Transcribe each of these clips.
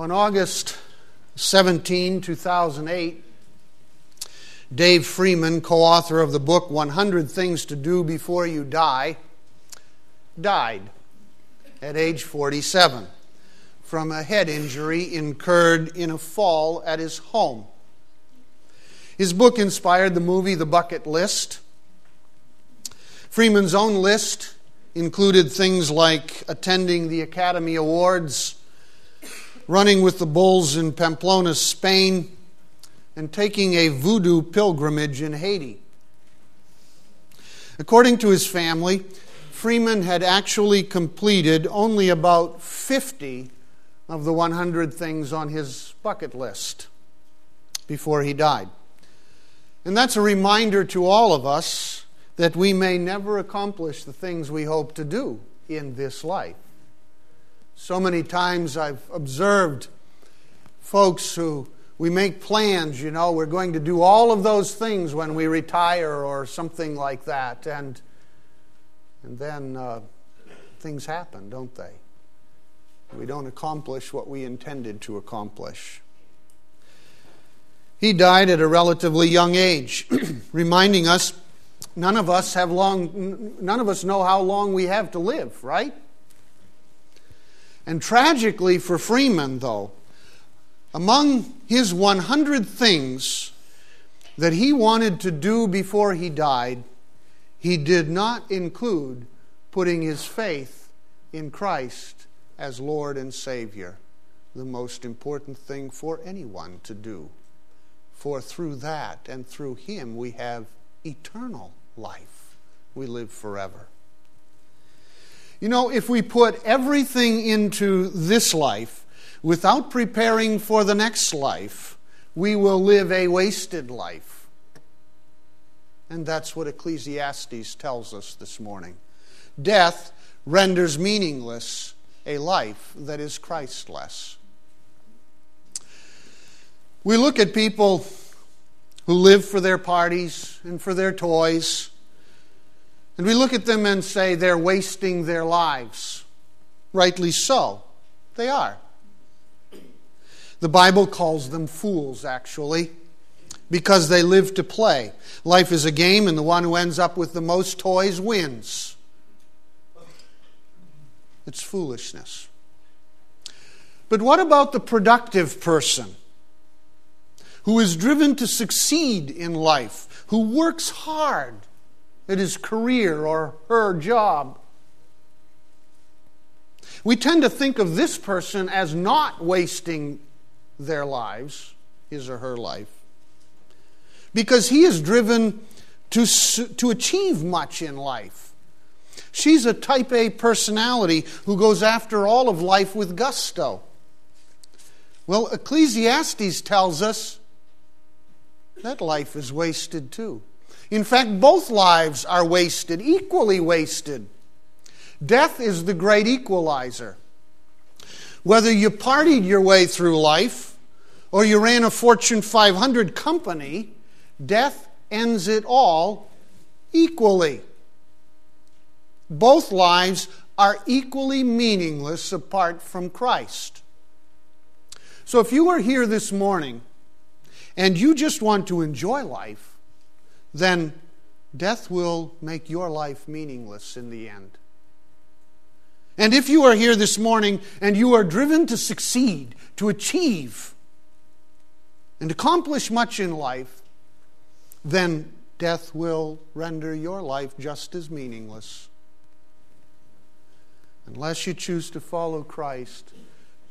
On August 17, 2008, Dave Freeman, co author of the book 100 Things to Do Before You Die, died at age 47 from a head injury incurred in a fall at his home. His book inspired the movie The Bucket List. Freeman's own list included things like attending the Academy Awards, running with the Bulls in Pamplona, Spain, and taking a voodoo pilgrimage in Haiti. According to his family, Freeman had actually completed only about 50 of the 100 things on his bucket list before he died. And that's a reminder to all of us that we may never accomplish the things we hope to do in this life. So many times I've observed folks who we make plans, you know, we're going to do all of those things when we retire or something like that. And, and then uh, things happen, don't they? We don't accomplish what we intended to accomplish. He died at a relatively young age, reminding us none of us have long none of us know how long we have to live, right? And tragically for Freeman though, among his 100 things that he wanted to do before he died, he did not include putting his faith in Christ as Lord and Savior, the most important thing for anyone to do. For through that and through him we have eternal life. We live forever. You know, if we put everything into this life, without preparing for the next life, we will live a wasted life. And that's what Ecclesiastes tells us this morning. Death renders meaningless a life that is Christless. We look at people who live for their parties and for their toys, and we look at them and say they're wasting their lives. Rightly so. They are. The Bible calls them fools, actually, because they live to play. Life is a game, and the one who ends up with the most toys wins. It's foolishness. But what about the productive person who is driven to succeed in life, who works hard at his career or her job? We tend to think of this person as not wasting their lives, his or her life, because he is driven to, to achieve much in life. She's a type A personality who goes after all of life with gusto. Well, Ecclesiastes tells us that life is wasted too. In fact, both lives are wasted, equally wasted. Death is the great equalizer. Whether you partied your way through life or you ran a Fortune 500 company, death ends it all equally. Both lives are equally meaningless apart from Christ. So if you are here this morning and you just want to enjoy life, then death will make your life meaningless in the end. And if you are here this morning and you are driven to succeed, to achieve, and accomplish much in life, then death will render your life just as meaningless. Unless you choose to follow Christ,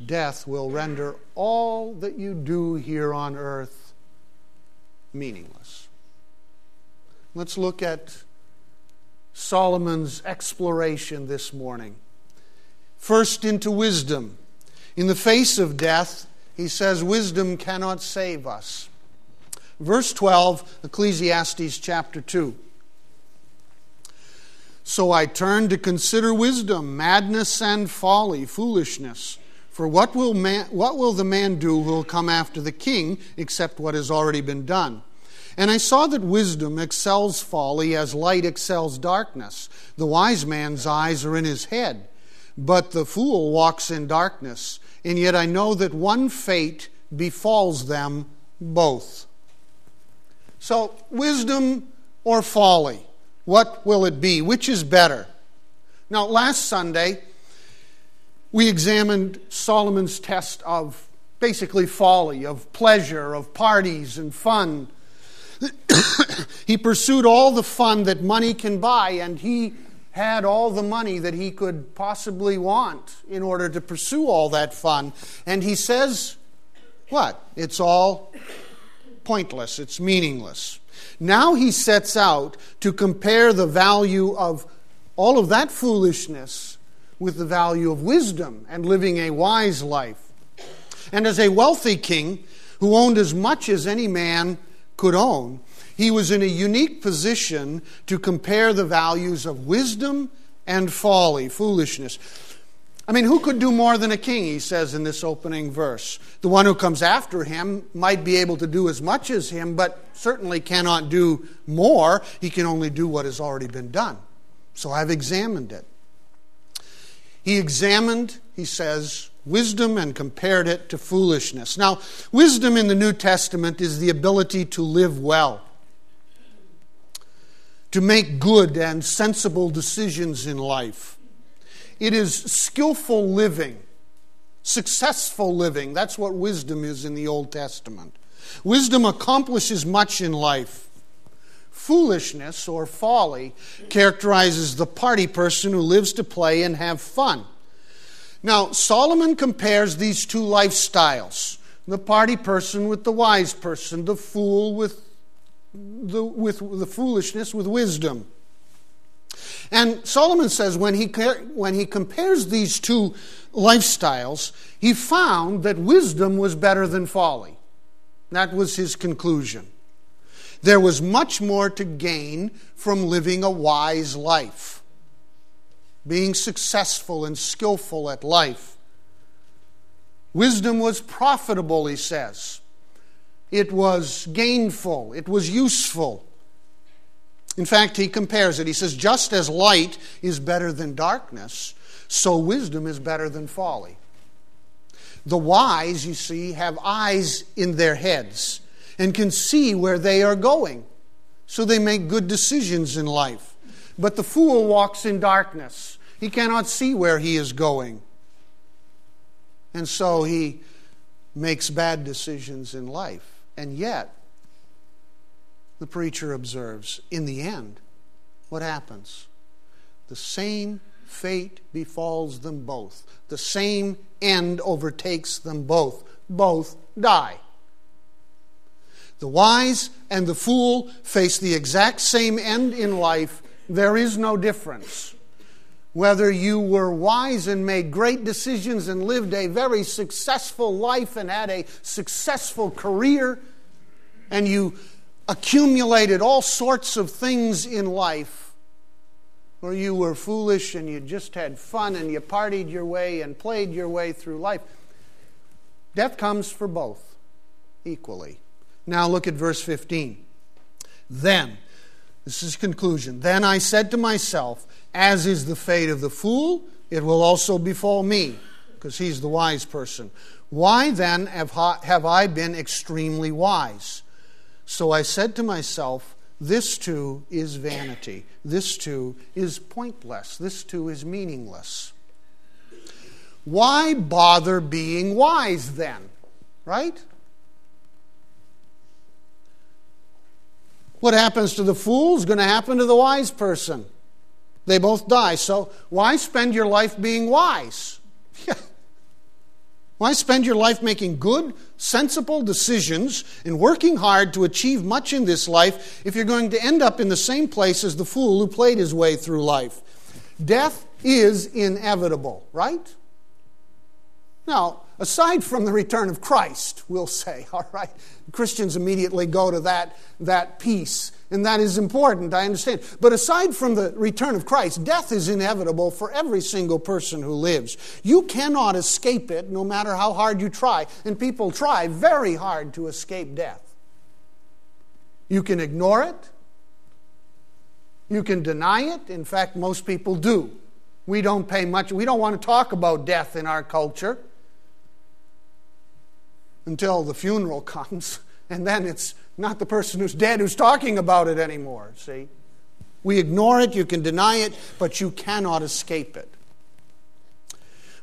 death will render all that you do here on earth meaningless. Let's look at Solomon's exploration this morning. First, into wisdom. In the face of death, he says, Wisdom cannot save us. Verse 12, Ecclesiastes chapter 2. So I turn to consider wisdom, madness and folly, foolishness. For what will, man, what will the man do who will come after the king except what has already been done? And I saw that wisdom excels folly as light excels darkness. The wise man's eyes are in his head, but the fool walks in darkness and yet I know that one fate befalls them both. So, wisdom or folly? What will it be? Which is better? Now, last Sunday, we examined Solomon's test of basically folly, of pleasure, of parties and fun. he pursued all the fun that money can buy, and he had all the money that he could possibly want in order to pursue all that fun. And he says, What? It's all pointless, it's meaningless. Now he sets out to compare the value of all of that foolishness with the value of wisdom and living a wise life. And as a wealthy king who owned as much as any man could own, he was in a unique position to compare the values of wisdom and folly, foolishness. I mean, who could do more than a king, he says in this opening verse? The one who comes after him might be able to do as much as him, but certainly cannot do more. He can only do what has already been done. So I've examined it. He examined, he says, wisdom and compared it to foolishness. Now, wisdom in the New Testament is the ability to live well to make good and sensible decisions in life. It is skillful living, successful living. That's what wisdom is in the Old Testament. Wisdom accomplishes much in life. Foolishness or folly characterizes the party person who lives to play and have fun. Now, Solomon compares these two lifestyles the party person with the wise person, the fool with the, with the foolishness with wisdom. And Solomon says when he, when he compares these two lifestyles, he found that wisdom was better than folly. That was his conclusion. There was much more to gain from living a wise life, being successful and skillful at life. Wisdom was profitable, he says. It was gainful, it was useful. In fact, he compares it. He says, just as light is better than darkness, so wisdom is better than folly. The wise, you see, have eyes in their heads and can see where they are going, so they make good decisions in life. But the fool walks in darkness, he cannot see where he is going. And so he makes bad decisions in life. And yet, the preacher observes, in the end, what happens? The same fate befalls them both. The same end overtakes them both. Both die. The wise and the fool face the exact same end in life. There is no difference. Whether you were wise and made great decisions and lived a very successful life and had a successful career, and you accumulated all sorts of things in life, or you were foolish and you just had fun and you partied your way and played your way through life, death comes for both equally. Now look at verse 15. Then, this is conclusion. Then I said to myself, as is the fate of the fool, it will also befall me, because he's the wise person. Why then have I been extremely wise? So I said to myself, this too is vanity. This too is pointless. This too is meaningless. Why bother being wise then? Right? What happens to the fool is going to happen to the wise person. They both die. So why spend your life being wise? Why spend your life making good, sensible decisions and working hard to achieve much in this life if you're going to end up in the same place as the fool who played his way through life? Death is inevitable, right? Now, aside from the return of Christ, we'll say, all right, Christians immediately go to that, that piece and that is important, I understand. But aside from the return of Christ, death is inevitable for every single person who lives. You cannot escape it no matter how hard you try, and people try very hard to escape death. You can ignore it, you can deny it. In fact, most people do. We don't pay much, we don't want to talk about death in our culture. Until the funeral comes, and then it's not the person who's dead who's talking about it anymore, see? We ignore it, you can deny it, but you cannot escape it.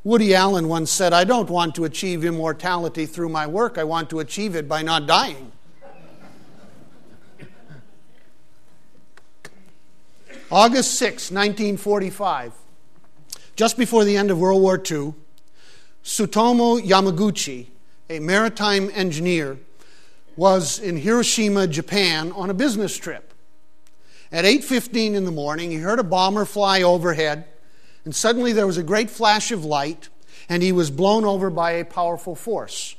Woody Allen once said, I don't want to achieve immortality through my work, I want to achieve it by not dying. August 6, 1945, just before the end of World War II, Tsutomu Yamaguchi, a maritime engineer, was in Hiroshima, Japan on a business trip. At 8:15 in the morning, he heard a bomber fly overhead, and suddenly there was a great flash of light, and he was blown over by a powerful force.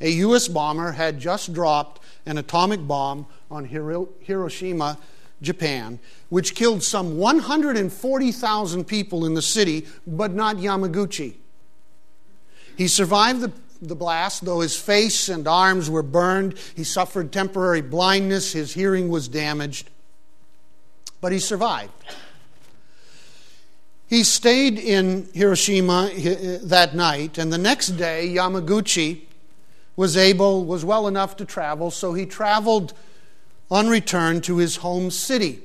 A US bomber had just dropped an atomic bomb on Hiroshima, Japan, which killed some 140,000 people in the city, but not Yamaguchi. He survived the, the blast, though his face and arms were burned. He suffered temporary blindness, his hearing was damaged, but he survived. He stayed in Hiroshima uh, that night, and the next day, Yamaguchi was able, was well enough to travel, so he traveled on return to his home city.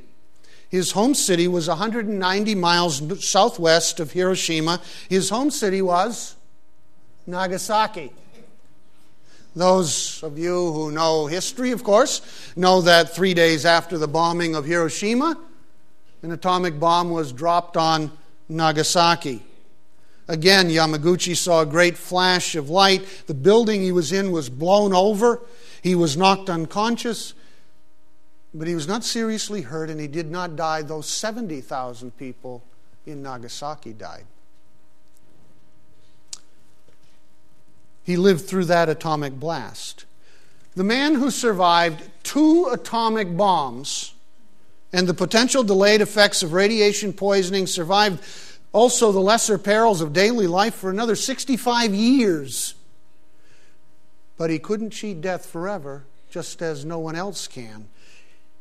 His home city was 190 miles southwest of Hiroshima. His home city was Nagasaki. Those of you who know history, of course, know that three days after the bombing of Hiroshima, an atomic bomb was dropped on Nagasaki. Again, Yamaguchi saw a great flash of light. The building he was in was blown over. He was knocked unconscious. But he was not seriously hurt and he did not die, though 70,000 people in Nagasaki died. He lived through that atomic blast. The man who survived two atomic bombs and the potential delayed effects of radiation poisoning survived also the lesser perils of daily life for another 65 years. But he couldn't cheat death forever, just as no one else can.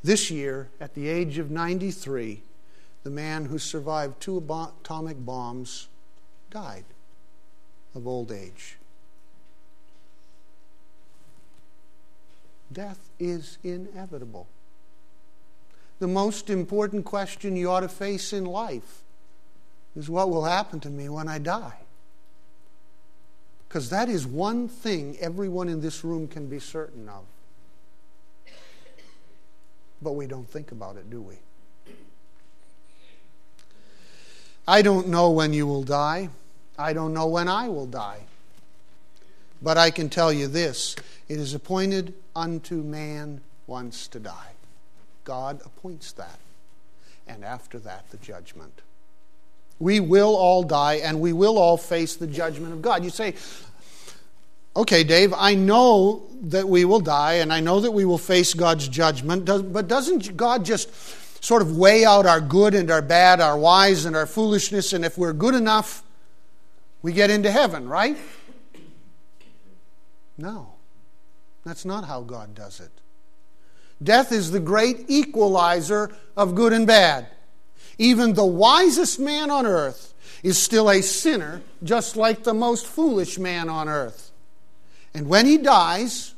This year, at the age of 93, the man who survived two atomic bombs died of old age. Death is inevitable. The most important question you ought to face in life is what will happen to me when I die? Because that is one thing everyone in this room can be certain of but we don't think about it, do we? I don't know when you will die. I don't know when I will die. But I can tell you this it is appointed unto man once to die. God appoints that. And after that, the judgment. We will all die and we will all face the judgment of God. You say, okay, Dave, I know that we will die and I know that we will face God's judgment, but doesn't God just sort of weigh out our good and our bad, our wise and our foolishness, and if we're good enough, we get into heaven, right? No, that's not how God does it. Death is the great equalizer of good and bad. Even the wisest man on earth is still a sinner, just like the most foolish man on earth. And when he dies,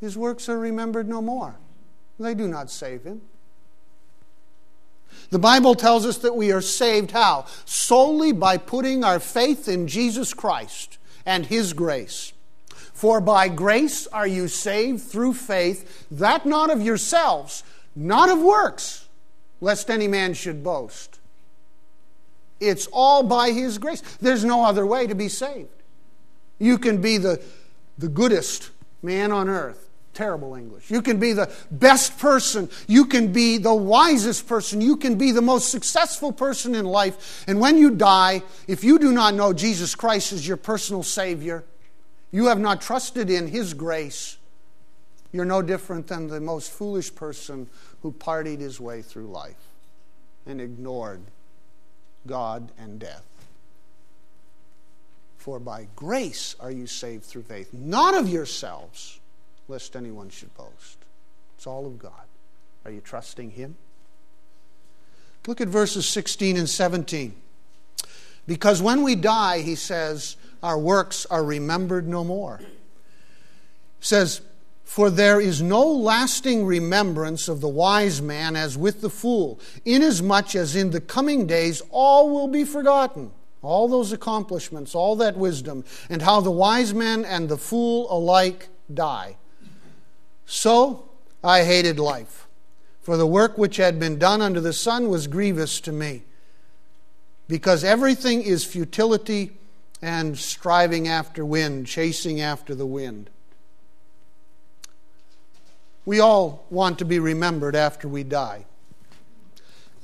his works are remembered no more. They do not save him. The Bible tells us that we are saved how? Solely by putting our faith in Jesus Christ and his grace. For by grace are you saved through faith, that not of yourselves, not of works, lest any man should boast. It's all by his grace. There's no other way to be saved. You can be the, the goodest man on earth. Terrible English. You can be the best person. You can be the wisest person. You can be the most successful person in life. And when you die, if you do not know Jesus Christ as your personal Savior, you have not trusted in His grace, you're no different than the most foolish person who partied his way through life and ignored God and death. For by grace are you saved through faith, not of yourselves, lest anyone should boast. It's all of God. Are you trusting Him? Look at verses 16 and 17. Because when we die, he says, our works are remembered no more. says, For there is no lasting remembrance of the wise man as with the fool, inasmuch as in the coming days all will be forgotten. All those accomplishments, all that wisdom, and how the wise man and the fool alike die. So I hated life, for the work which had been done under the sun was grievous to me, because everything is futility and striving after wind, chasing after the wind. We all want to be remembered after we die.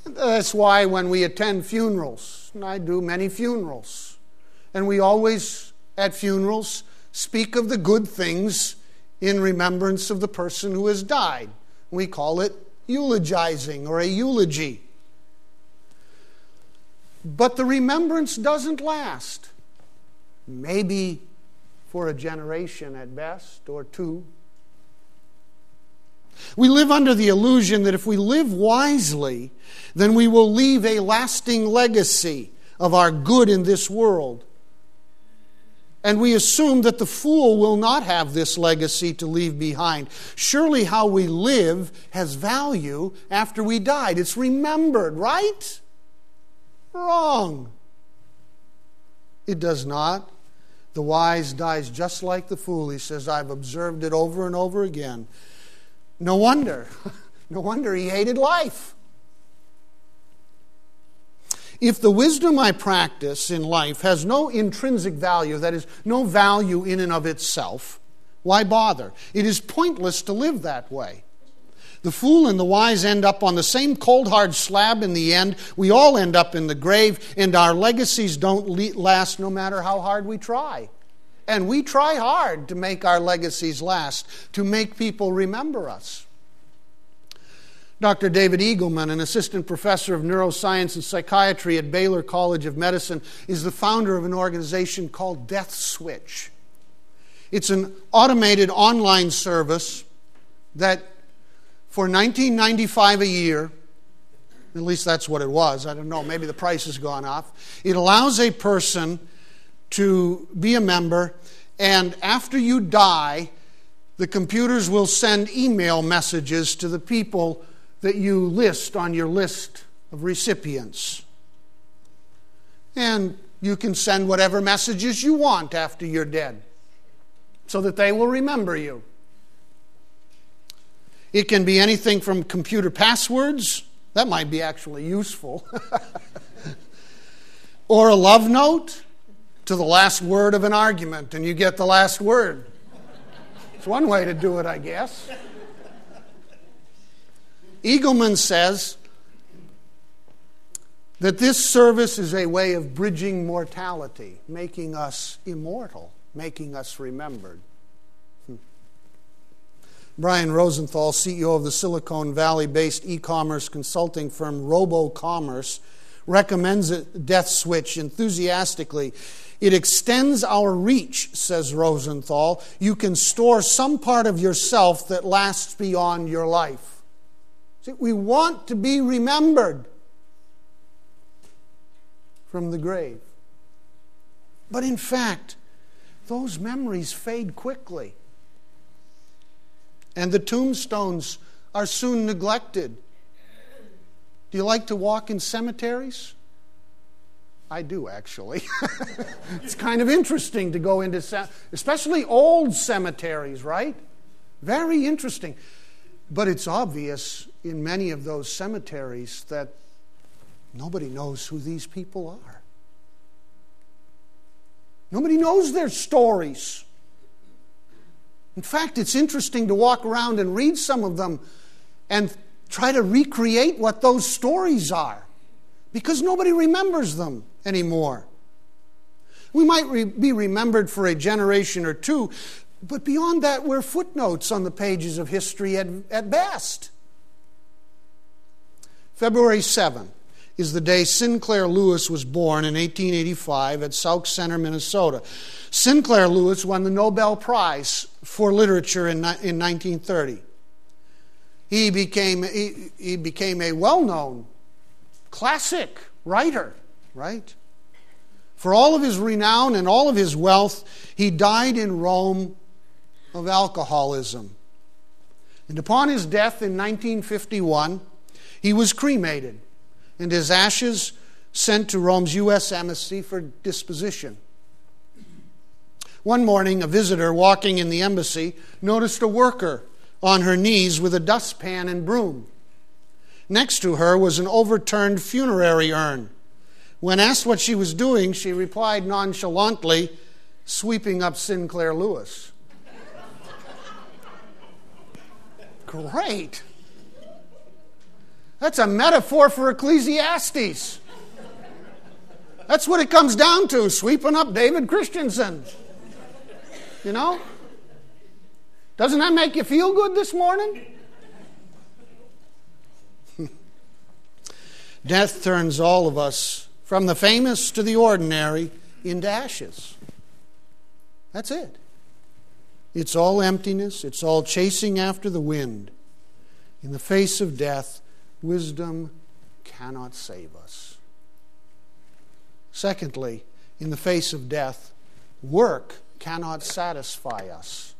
That's why when we attend funerals, and I do many funerals, and we always, at funerals, speak of the good things in remembrance of the person who has died. We call it eulogizing or a eulogy. But the remembrance doesn't last. Maybe for a generation at best, or two. We live under the illusion that if we live wisely, then we will leave a lasting legacy of our good in this world. And we assume that the fool will not have this legacy to leave behind. Surely how we live has value after we died. It's remembered, right? Wrong. It does not. The wise dies just like the fool. He says, I've observed it over and over again. No wonder. No wonder he hated life. If the wisdom I practice in life has no intrinsic value, that is, no value in and of itself, why bother? It is pointless to live that way. The fool and the wise end up on the same cold, hard slab in the end. We all end up in the grave, and our legacies don't last no matter how hard we try. And we try hard to make our legacies last, to make people remember us. Dr. David Eagleman, an assistant professor of neuroscience and psychiatry at Baylor College of Medicine, is the founder of an organization called Death Switch. It's an automated online service that, for $19.95 a year, at least that's what it was, I don't know, maybe the price has gone up, it allows a person to be a member, and after you die, the computers will send email messages to the people that you list on your list of recipients. And you can send whatever messages you want after you're dead so that they will remember you. It can be anything from computer passwords, that might be actually useful, or a love note to the last word of an argument, and you get the last word. It's one way to do it, I guess. Eagleman says that this service is a way of bridging mortality, making us immortal, making us remembered. Brian Rosenthal, CEO of the Silicon Valley based e commerce consulting firm RoboCommerce, recommends a death switch enthusiastically. It extends our reach, says Rosenthal. You can store some part of yourself that lasts beyond your life. See, we want to be remembered from the grave. But in fact, those memories fade quickly. And the tombstones are soon neglected. Do you like to walk in cemeteries? I do, actually. it's kind of interesting to go into, especially old cemeteries, right? Very interesting. But it's obvious in many of those cemeteries that nobody knows who these people are. Nobody knows their stories. In fact, it's interesting to walk around and read some of them and try to recreate what those stories are because nobody remembers them anymore. We might re- be remembered for a generation or two, but beyond that, we're footnotes on the pages of history at, at best. February 7 is the day Sinclair Lewis was born in 1885 at Sauk Centre, Minnesota. Sinclair Lewis won the Nobel Prize for Literature in, in 1930. He became, he, he became a well known classic writer, right? For all of his renown and all of his wealth, he died in Rome of alcoholism. And upon his death in 1951, he was cremated and his ashes sent to Rome's U.S. Embassy for disposition. One morning, a visitor walking in the embassy noticed a worker on her knees with a dustpan and broom. Next to her was an overturned funerary urn. When asked what she was doing, she replied nonchalantly, sweeping up Sinclair Lewis. Great. That's a metaphor for Ecclesiastes. That's what it comes down to sweeping up David Christensen. You know? Doesn't that make you feel good this morning? Death turns all of us from the famous to the ordinary into ashes. That's it. It's all emptiness, it's all chasing after the wind. In the face of death, wisdom cannot save us. Secondly, in the face of death, work cannot satisfy us.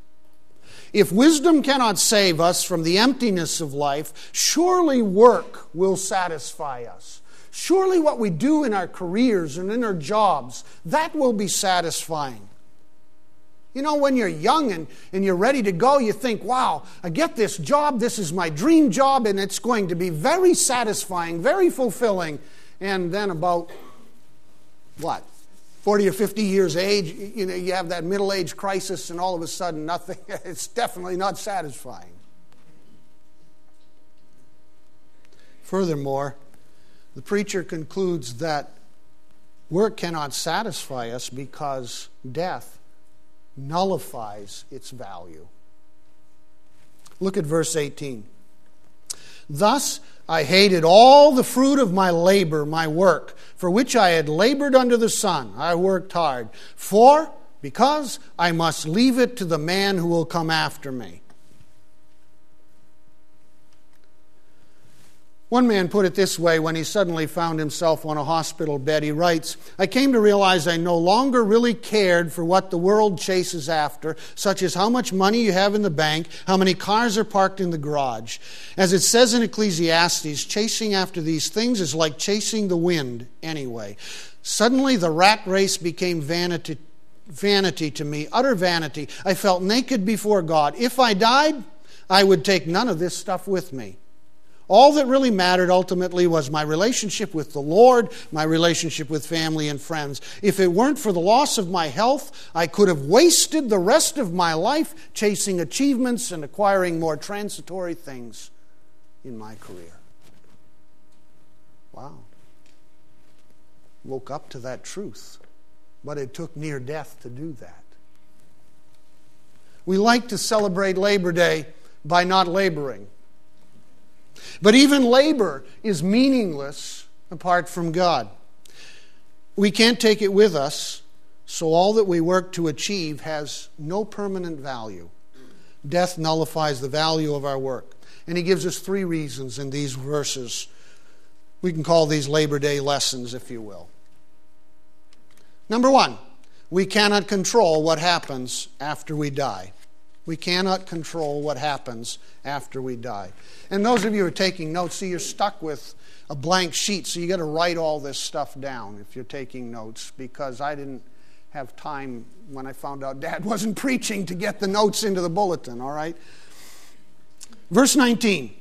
If wisdom cannot save us from the emptiness of life, surely work will satisfy us. Surely what we do in our careers and in our jobs, that will be satisfying. You know, when you're young and, and you're ready to go, you think, wow, I get this job, this is my dream job, and it's going to be very satisfying, very fulfilling. And then about, what, 40 or 50 years age, you know, you have that middle age crisis, and all of a sudden, nothing, it's definitely not satisfying. Furthermore, the preacher concludes that work cannot satisfy us because death nullifies its value. Look at verse 18. Thus I hated all the fruit of my labor, my work, for which I had labored under the sun. I worked hard. For, because I must leave it to the man who will come after me. One man put it this way when he suddenly found himself on a hospital bed. He writes, I came to realize I no longer really cared for what the world chases after, such as how much money you have in the bank, how many cars are parked in the garage. As it says in Ecclesiastes, chasing after these things is like chasing the wind anyway. Suddenly the rat race became vanity, vanity to me, utter vanity. I felt naked before God. If I died, I would take none of this stuff with me. All that really mattered ultimately was my relationship with the Lord, my relationship with family and friends. If it weren't for the loss of my health, I could have wasted the rest of my life chasing achievements and acquiring more transitory things in my career. Wow. Woke up to that truth, but it took near death to do that. We like to celebrate Labor Day by not laboring. But even labor is meaningless apart from God. We can't take it with us, so all that we work to achieve has no permanent value. Death nullifies the value of our work. And he gives us three reasons in these verses. We can call these Labor Day lessons, if you will. Number one, we cannot control what happens after we die. We cannot control what happens after we die. And those of you who are taking notes, see, you're stuck with a blank sheet, so you got to write all this stuff down if you're taking notes, because I didn't have time when I found out Dad wasn't preaching to get the notes into the bulletin, all right? Verse 19.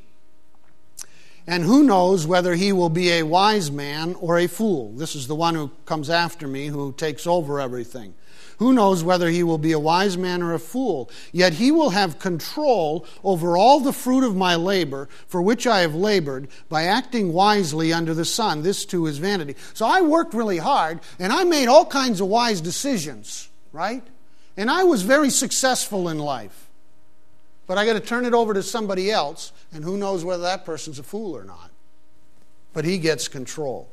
And who knows whether he will be a wise man or a fool? This is the one who comes after me, who takes over everything. Who knows whether he will be a wise man or a fool? Yet he will have control over all the fruit of my labor, for which I have labored, by acting wisely under the sun. This too is vanity. So I worked really hard, and I made all kinds of wise decisions, right? And I was very successful in life. But I got to turn it over to somebody else, and who knows whether that person's a fool or not. But he gets control.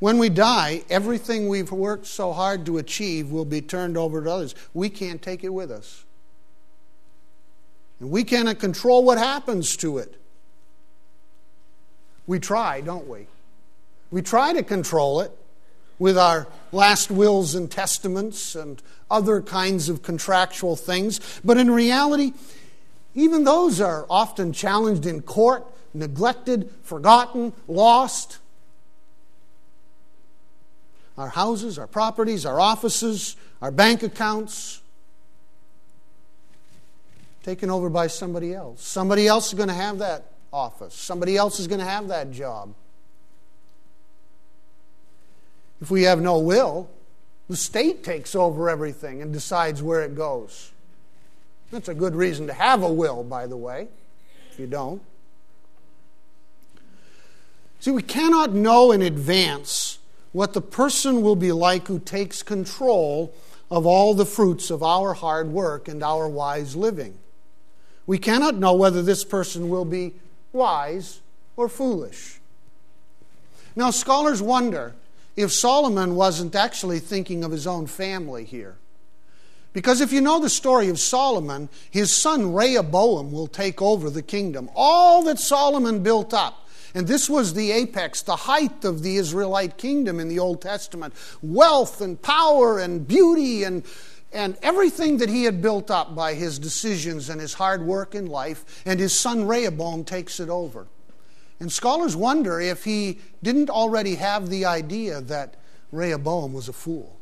When we die, everything we've worked so hard to achieve will be turned over to others. We can't take it with us. And we cannot control what happens to it. We try, don't we? We try to control it. with our last wills and testaments and other kinds of contractual things. But in reality, even those are often challenged in court, neglected, forgotten, lost. Our houses, our properties, our offices, our bank accounts, taken over by somebody else. Somebody else is going to have that office, somebody else is going to have that job. If we have no will, the state takes over everything and decides where it goes. That's a good reason to have a will, by the way, if you don't. See, we cannot know in advance what the person will be like who takes control of all the fruits of our hard work and our wise living. We cannot know whether this person will be wise or foolish. Now, scholars wonder if Solomon wasn't actually thinking of his own family here. Because if you know the story of Solomon, his son Rehoboam will take over the kingdom. All that Solomon built up, and this was the apex, the height of the Israelite kingdom in the Old Testament wealth and power and beauty and, and everything that he had built up by his decisions and his hard work in life, and his son Rehoboam takes it over. And scholars wonder if he didn't already have the idea that Rehoboam was a fool,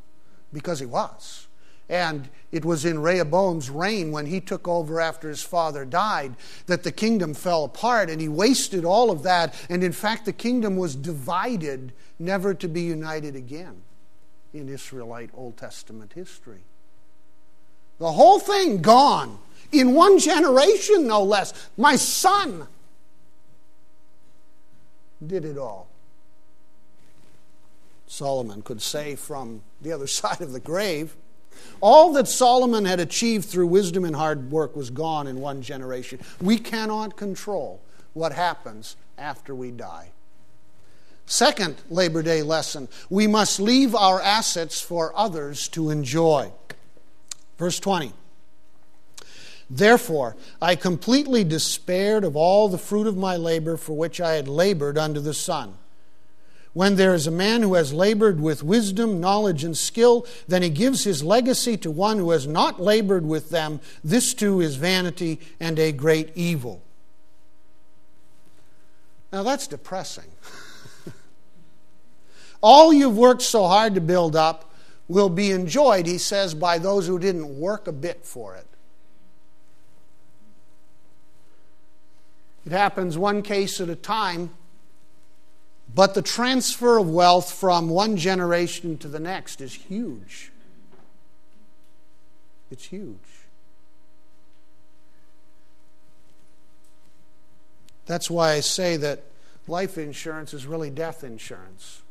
because he was. And it was in Rehoboam's reign, when he took over after his father died, that the kingdom fell apart, and he wasted all of that. And in fact, the kingdom was divided, never to be united again in Israelite Old Testament history. The whole thing gone in one generation, no less. My son did it all. Solomon could say from the other side of the grave. All that Solomon had achieved through wisdom and hard work was gone in one generation. We cannot control what happens after we die. Second Labor Day lesson we must leave our assets for others to enjoy. Verse 20. Therefore, I completely despaired of all the fruit of my labor for which I had labored under the sun. When there is a man who has labored with wisdom, knowledge, and skill, then he gives his legacy to one who has not labored with them. This too is vanity and a great evil. Now that's depressing. All you've worked so hard to build up will be enjoyed, he says, by those who didn't work a bit for it. It happens one case at a time, but the transfer of wealth from one generation to the next is huge. It's huge. That's why I say that life insurance is really death insurance.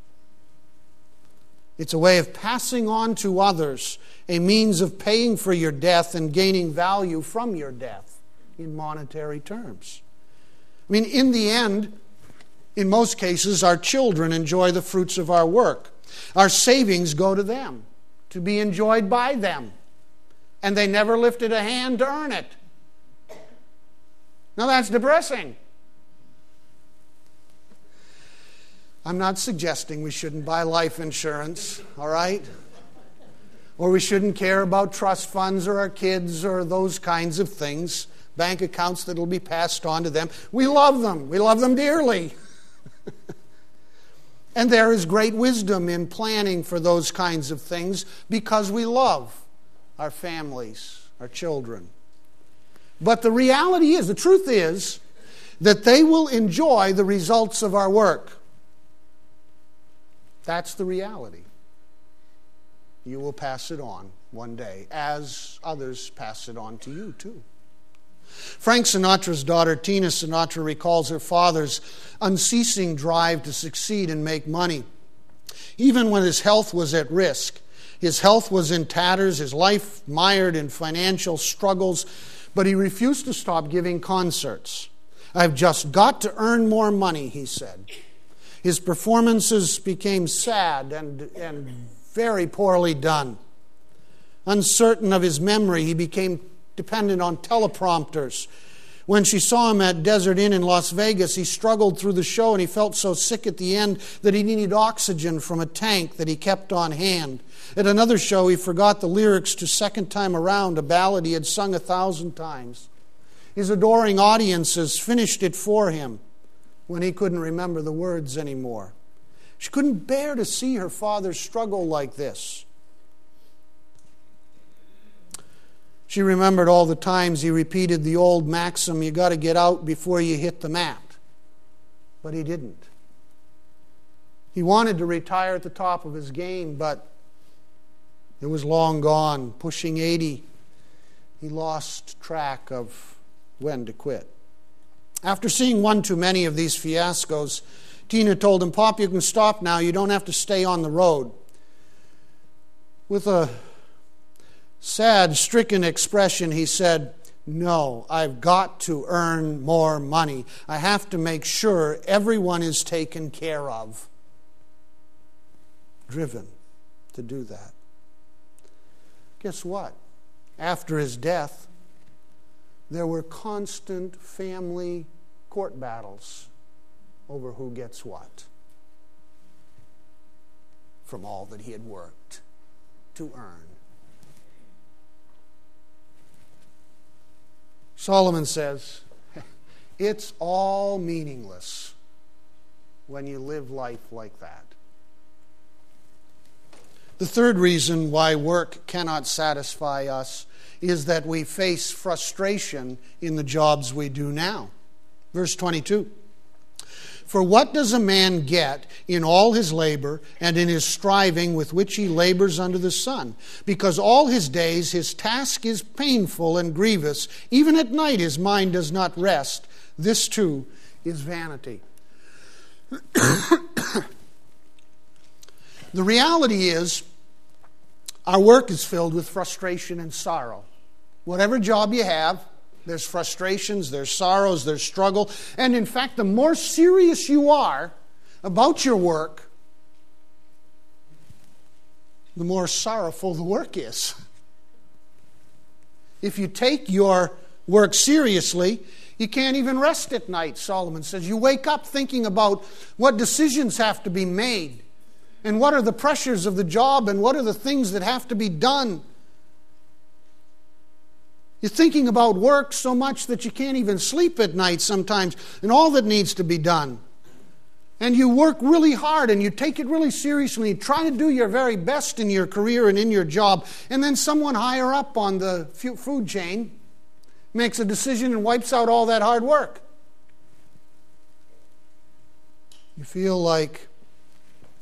It's a way of passing on to others a means of paying for your death and gaining value from your death in monetary terms. I mean, in the end, in most cases, our children enjoy the fruits of our work. Our savings go to them to be enjoyed by them. And they never lifted a hand to earn it. Now that's depressing. I'm not suggesting we shouldn't buy life insurance, all right? Or we shouldn't care about trust funds or our kids or those kinds of things bank accounts that will be passed on to them. We love them, we love them dearly. and there is great wisdom in planning for those kinds of things because we love our families, our children. But the reality is, the truth is, that they will enjoy the results of our work. That's the reality. You will pass it on one day, as others pass it on to you, too. Frank Sinatra's daughter, Tina Sinatra, recalls her father's unceasing drive to succeed and make money. Even when his health was at risk, his health was in tatters, his life mired in financial struggles, but he refused to stop giving concerts. I've just got to earn more money, he said. His performances became sad and, and very poorly done. Uncertain of his memory, he became dependent on teleprompters When she saw him at Desert Inn in Las Vegas, he struggled through the show and he felt so sick at the end that he needed oxygen from a tank that he kept on hand. At another show, he forgot the lyrics to Second Time Around, a ballad he had sung a thousand times. His adoring audiences finished it for him when he couldn't remember the words anymore. She couldn't bear to see her father struggle like this. She remembered all the times he repeated the old maxim you got to get out before you hit the mat. But he didn't. He wanted to retire at the top of his game, but it was long gone. Pushing 80, he lost track of when to quit. After seeing one too many of these fiascos, Tina told him, Pop, you can stop now. You don't have to stay on the road. With a sad, stricken expression, he said, No, I've got to earn more money. I have to make sure everyone is taken care of. Driven to do that. Guess what? After his death, there were constant family court battles over who gets what from all that he had worked to earn. Solomon says, it's all meaningless when you live life like that. The third reason why work cannot satisfy us is that we face frustration in the jobs we do now. Verse 22. For what does a man get in all his labor and in his striving with which he labors under the sun? Because all his days his task is painful and grievous. Even at night his mind does not rest. This too is vanity. the reality is, our work is filled with frustration and sorrow. Whatever job you have, there's frustrations, there's sorrows, there's struggle. And in fact, the more serious you are about your work, the more sorrowful the work is. If you take your work seriously, you can't even rest at night, Solomon says. You wake up thinking about what decisions have to be made, and what are the pressures of the job, and what are the things that have to be done. You're thinking about work so much that you can't even sleep at night sometimes, and all that needs to be done. And you work really hard and you take it really seriously. You try to do your very best in your career and in your job. And then someone higher up on the food chain makes a decision and wipes out all that hard work. You feel like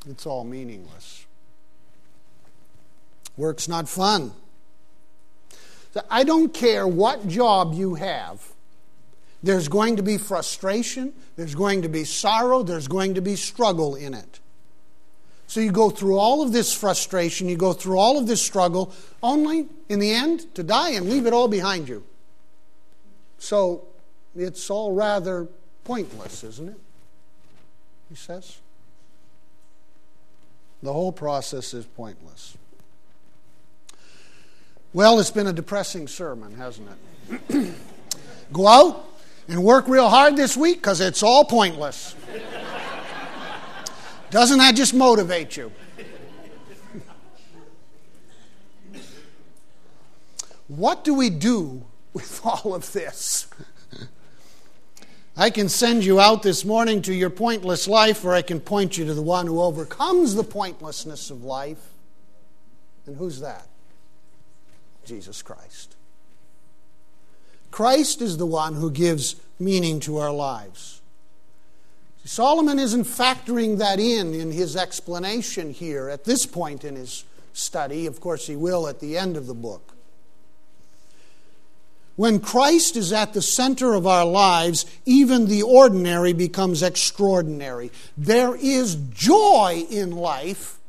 it's all meaningless. Work's not fun. I don't care what job you have, there's going to be frustration, there's going to be sorrow, there's going to be struggle in it. So you go through all of this frustration, you go through all of this struggle, only in the end to die and leave it all behind you. So it's all rather pointless, isn't it? He says. The whole process is pointless. Well, it's been a depressing sermon, hasn't it? Go out and work real hard this week because it's all pointless. Doesn't that just motivate you? what do we do with all of this? I can send you out this morning to your pointless life, or I can point you to the one who overcomes the pointlessness of life. And who's that? Jesus Christ. Christ is the one who gives meaning to our lives. Solomon isn't factoring that in in his explanation here at this point in his study. Of course, he will at the end of the book. When Christ is at the center of our lives, even the ordinary becomes extraordinary. There is joy in life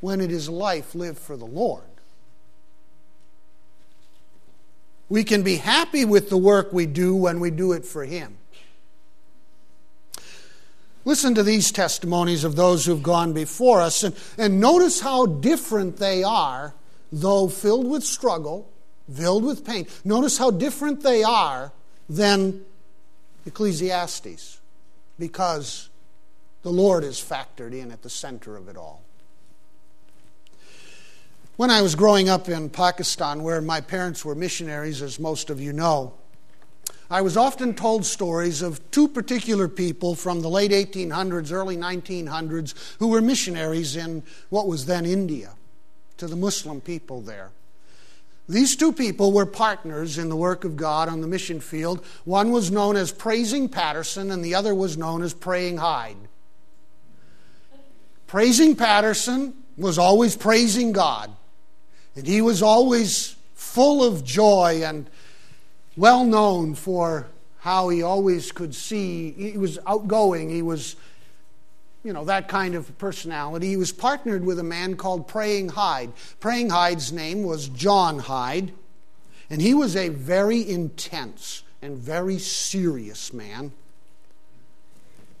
when it is life lived for the Lord. We can be happy with the work we do when we do it for Him. Listen to these testimonies of those who've gone before us and, and notice how different they are, though filled with struggle, filled with pain. Notice how different they are than Ecclesiastes because the Lord is factored in at the center of it all. When I was growing up in Pakistan, where my parents were missionaries, as most of you know, I was often told stories of two particular people from the late 1800s, early 1900s, who were missionaries in what was then India to the Muslim people there. These two people were partners in the work of God on the mission field. One was known as Praising Patterson, and the other was known as Praying Hyde. Praising Patterson was always praising God, and he was always full of joy and well known for how he always could see. He was outgoing, he was you know, that kind of personality. He was partnered with a man called Praying Hyde. Praying Hyde's name was John Hyde, and he was a very intense and very serious man.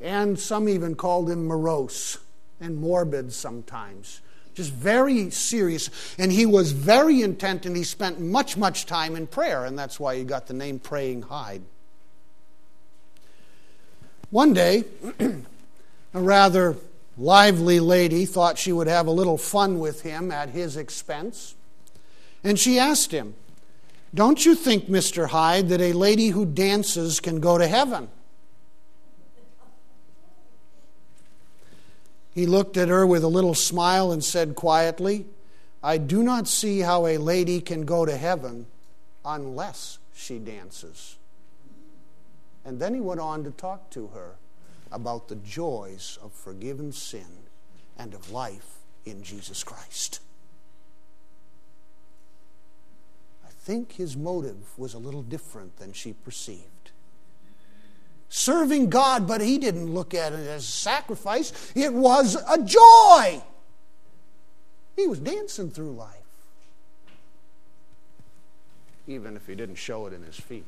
And some even called him morose and morbid sometimes. Just very serious. And he was very intent and he spent much, much time in prayer, and that's why he got the name Praying Hyde. One day, A rather lively lady thought she would have a little fun with him at his expense. And she asked him, Don't you think, Mr. Hyde, that a lady who dances can go to heaven? He looked at her with a little smile and said quietly, I do not see how a lady can go to heaven unless she dances. And then he went on to talk to her about the joys of forgiven sin and of life in Jesus Christ. I think his motive was a little different than she perceived. Serving God, but he didn't look at it as a sacrifice, it was a joy. He was dancing through life, even if he didn't show it in his feet.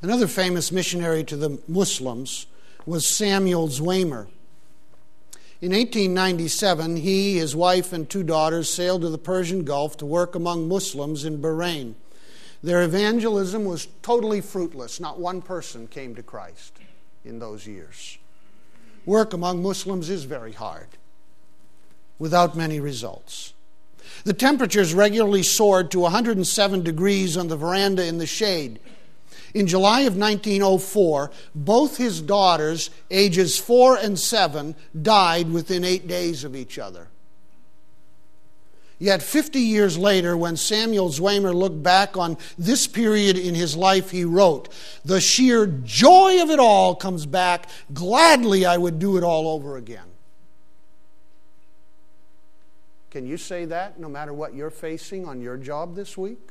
Another famous missionary to the Muslims was Samuel Zwemer. In 1897, he, his wife, and two daughters sailed to the Persian Gulf to work among Muslims in Bahrain. Their evangelism was totally fruitless. Not one person came to Christ in those years. Work among Muslims is very hard, without many results. The temperatures regularly soared to 107 degrees on the veranda in the shade in July of 1904, both his daughters, ages four and seven, died within eight days of each other. Yet 50 years later, when Samuel Zwemer looked back on this period in his life, he wrote, The sheer joy of it all comes back. Gladly I would do it all over again. Can you say that no matter what you're facing on your job this week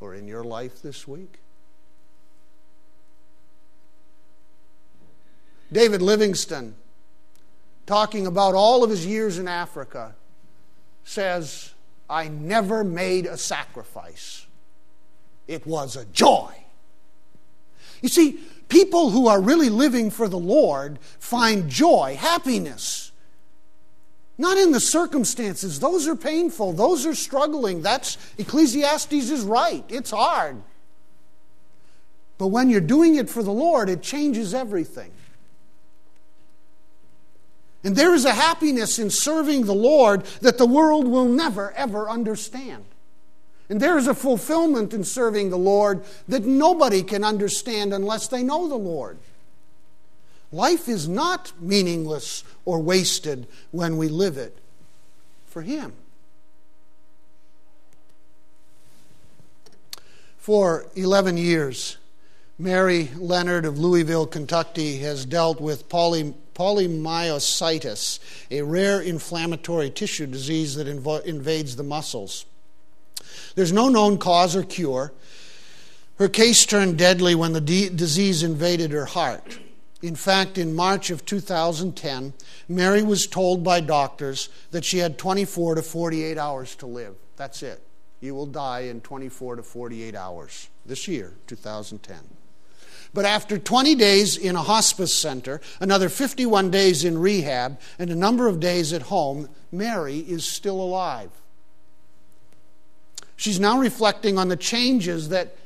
or in your life this week? David Livingstone, talking about all of his years in Africa, says, I never made a sacrifice. It was a joy. You see, people who are really living for the Lord find joy, happiness. Not in the circumstances. Those are painful. Those are struggling. That's Ecclesiastes is right. It's hard. But when you're doing it for the Lord, it changes everything. And there is a happiness in serving the Lord that the world will never, ever understand. And there is a fulfillment in serving the Lord that nobody can understand unless they know the Lord. Life is not meaningless or wasted when we live it for Him. For 11 years, Mary Leonard of Louisville, Kentucky, has dealt with poly, polymyositis, a rare inflammatory tissue disease that inv- invades the muscles. There's no known cause or cure. Her case turned deadly when the disease invaded her heart. In fact, in March of 2010, Mary was told by doctors that she had 24 to 48 hours to live. That's it. You will die in 24 to 48 hours this year, 2010. But after 20 days in a hospice center, another 51 days in rehab, and a number of days at home, Mary is still alive. She's now reflecting on the changes that,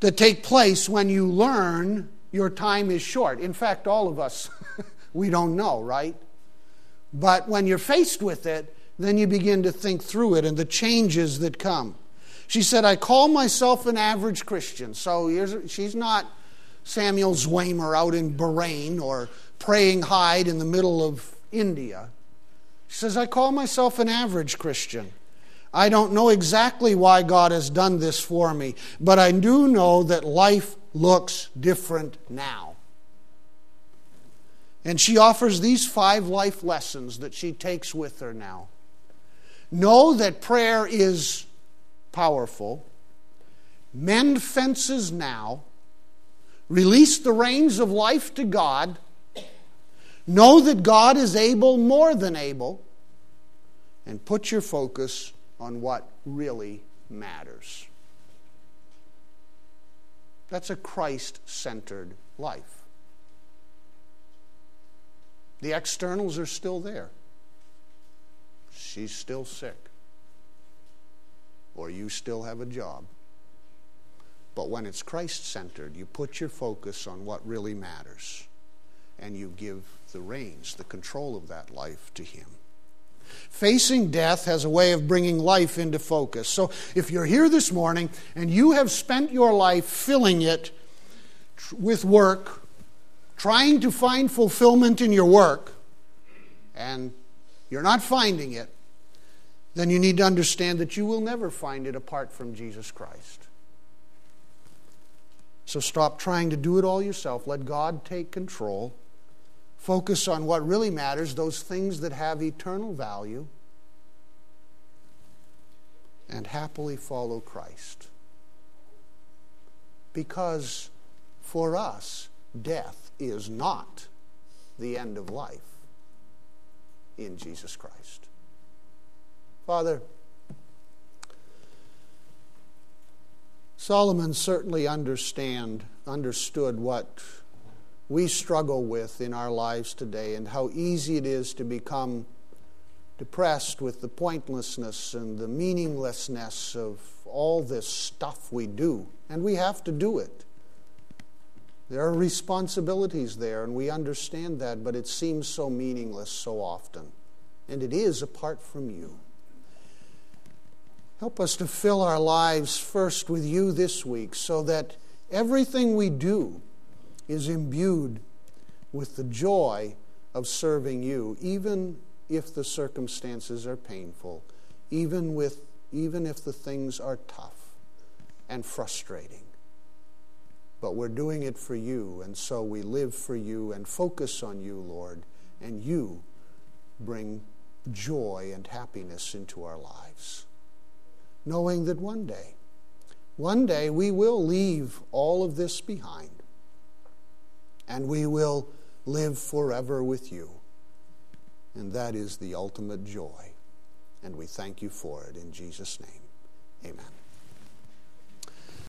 that take place when you learn your time is short. In fact, all of us, we don't know, right? But when you're faced with it, then you begin to think through it and the changes that come. She said, I call myself an average Christian. So she's not Samuel Zwemer out in Bahrain or praying Hyde in the middle of India. She says, I call myself an average Christian. I don't know exactly why God has done this for me, but I do know that life looks different now. And she offers these five life lessons that she takes with her now. Know that prayer is powerful. Mend fences now. Release the reins of life to God. Know that God is able, more than able. And put your focus on what really matters. That's a Christ centered life. The externals are still there. She's still sick. Or you still have a job. But when it's Christ centered, you put your focus on what really matters and you give the reins, the control of that life to Him. Facing death has a way of bringing life into focus. So if you're here this morning and you have spent your life filling it with work, trying to find fulfillment in your work, and you're not finding it, then you need to understand that you will never find it apart from Jesus Christ. So stop trying to do it all yourself. Let God take control. Focus on what really matters, those things that have eternal value, and happily follow Christ. Because for us, death is not the end of life in Jesus Christ. Father, Solomon certainly understand, understood what we struggle with in our lives today and how easy it is to become depressed with the pointlessness and the meaninglessness of all this stuff we do. And we have to do it. There are responsibilities there, and we understand that, but it seems so meaningless so often. And it is apart from you. Help us to fill our lives first with you this week so that everything we do is imbued with the joy of serving you, even if the circumstances are painful, even, with, even if the things are tough and frustrating. But we're doing it for you, and so we live for you and focus on you, Lord, and you bring joy and happiness into our lives. Knowing that one day, one day we will leave all of this behind and we will live forever with you. And that is the ultimate joy. And we thank you for it in Jesus' name. Amen.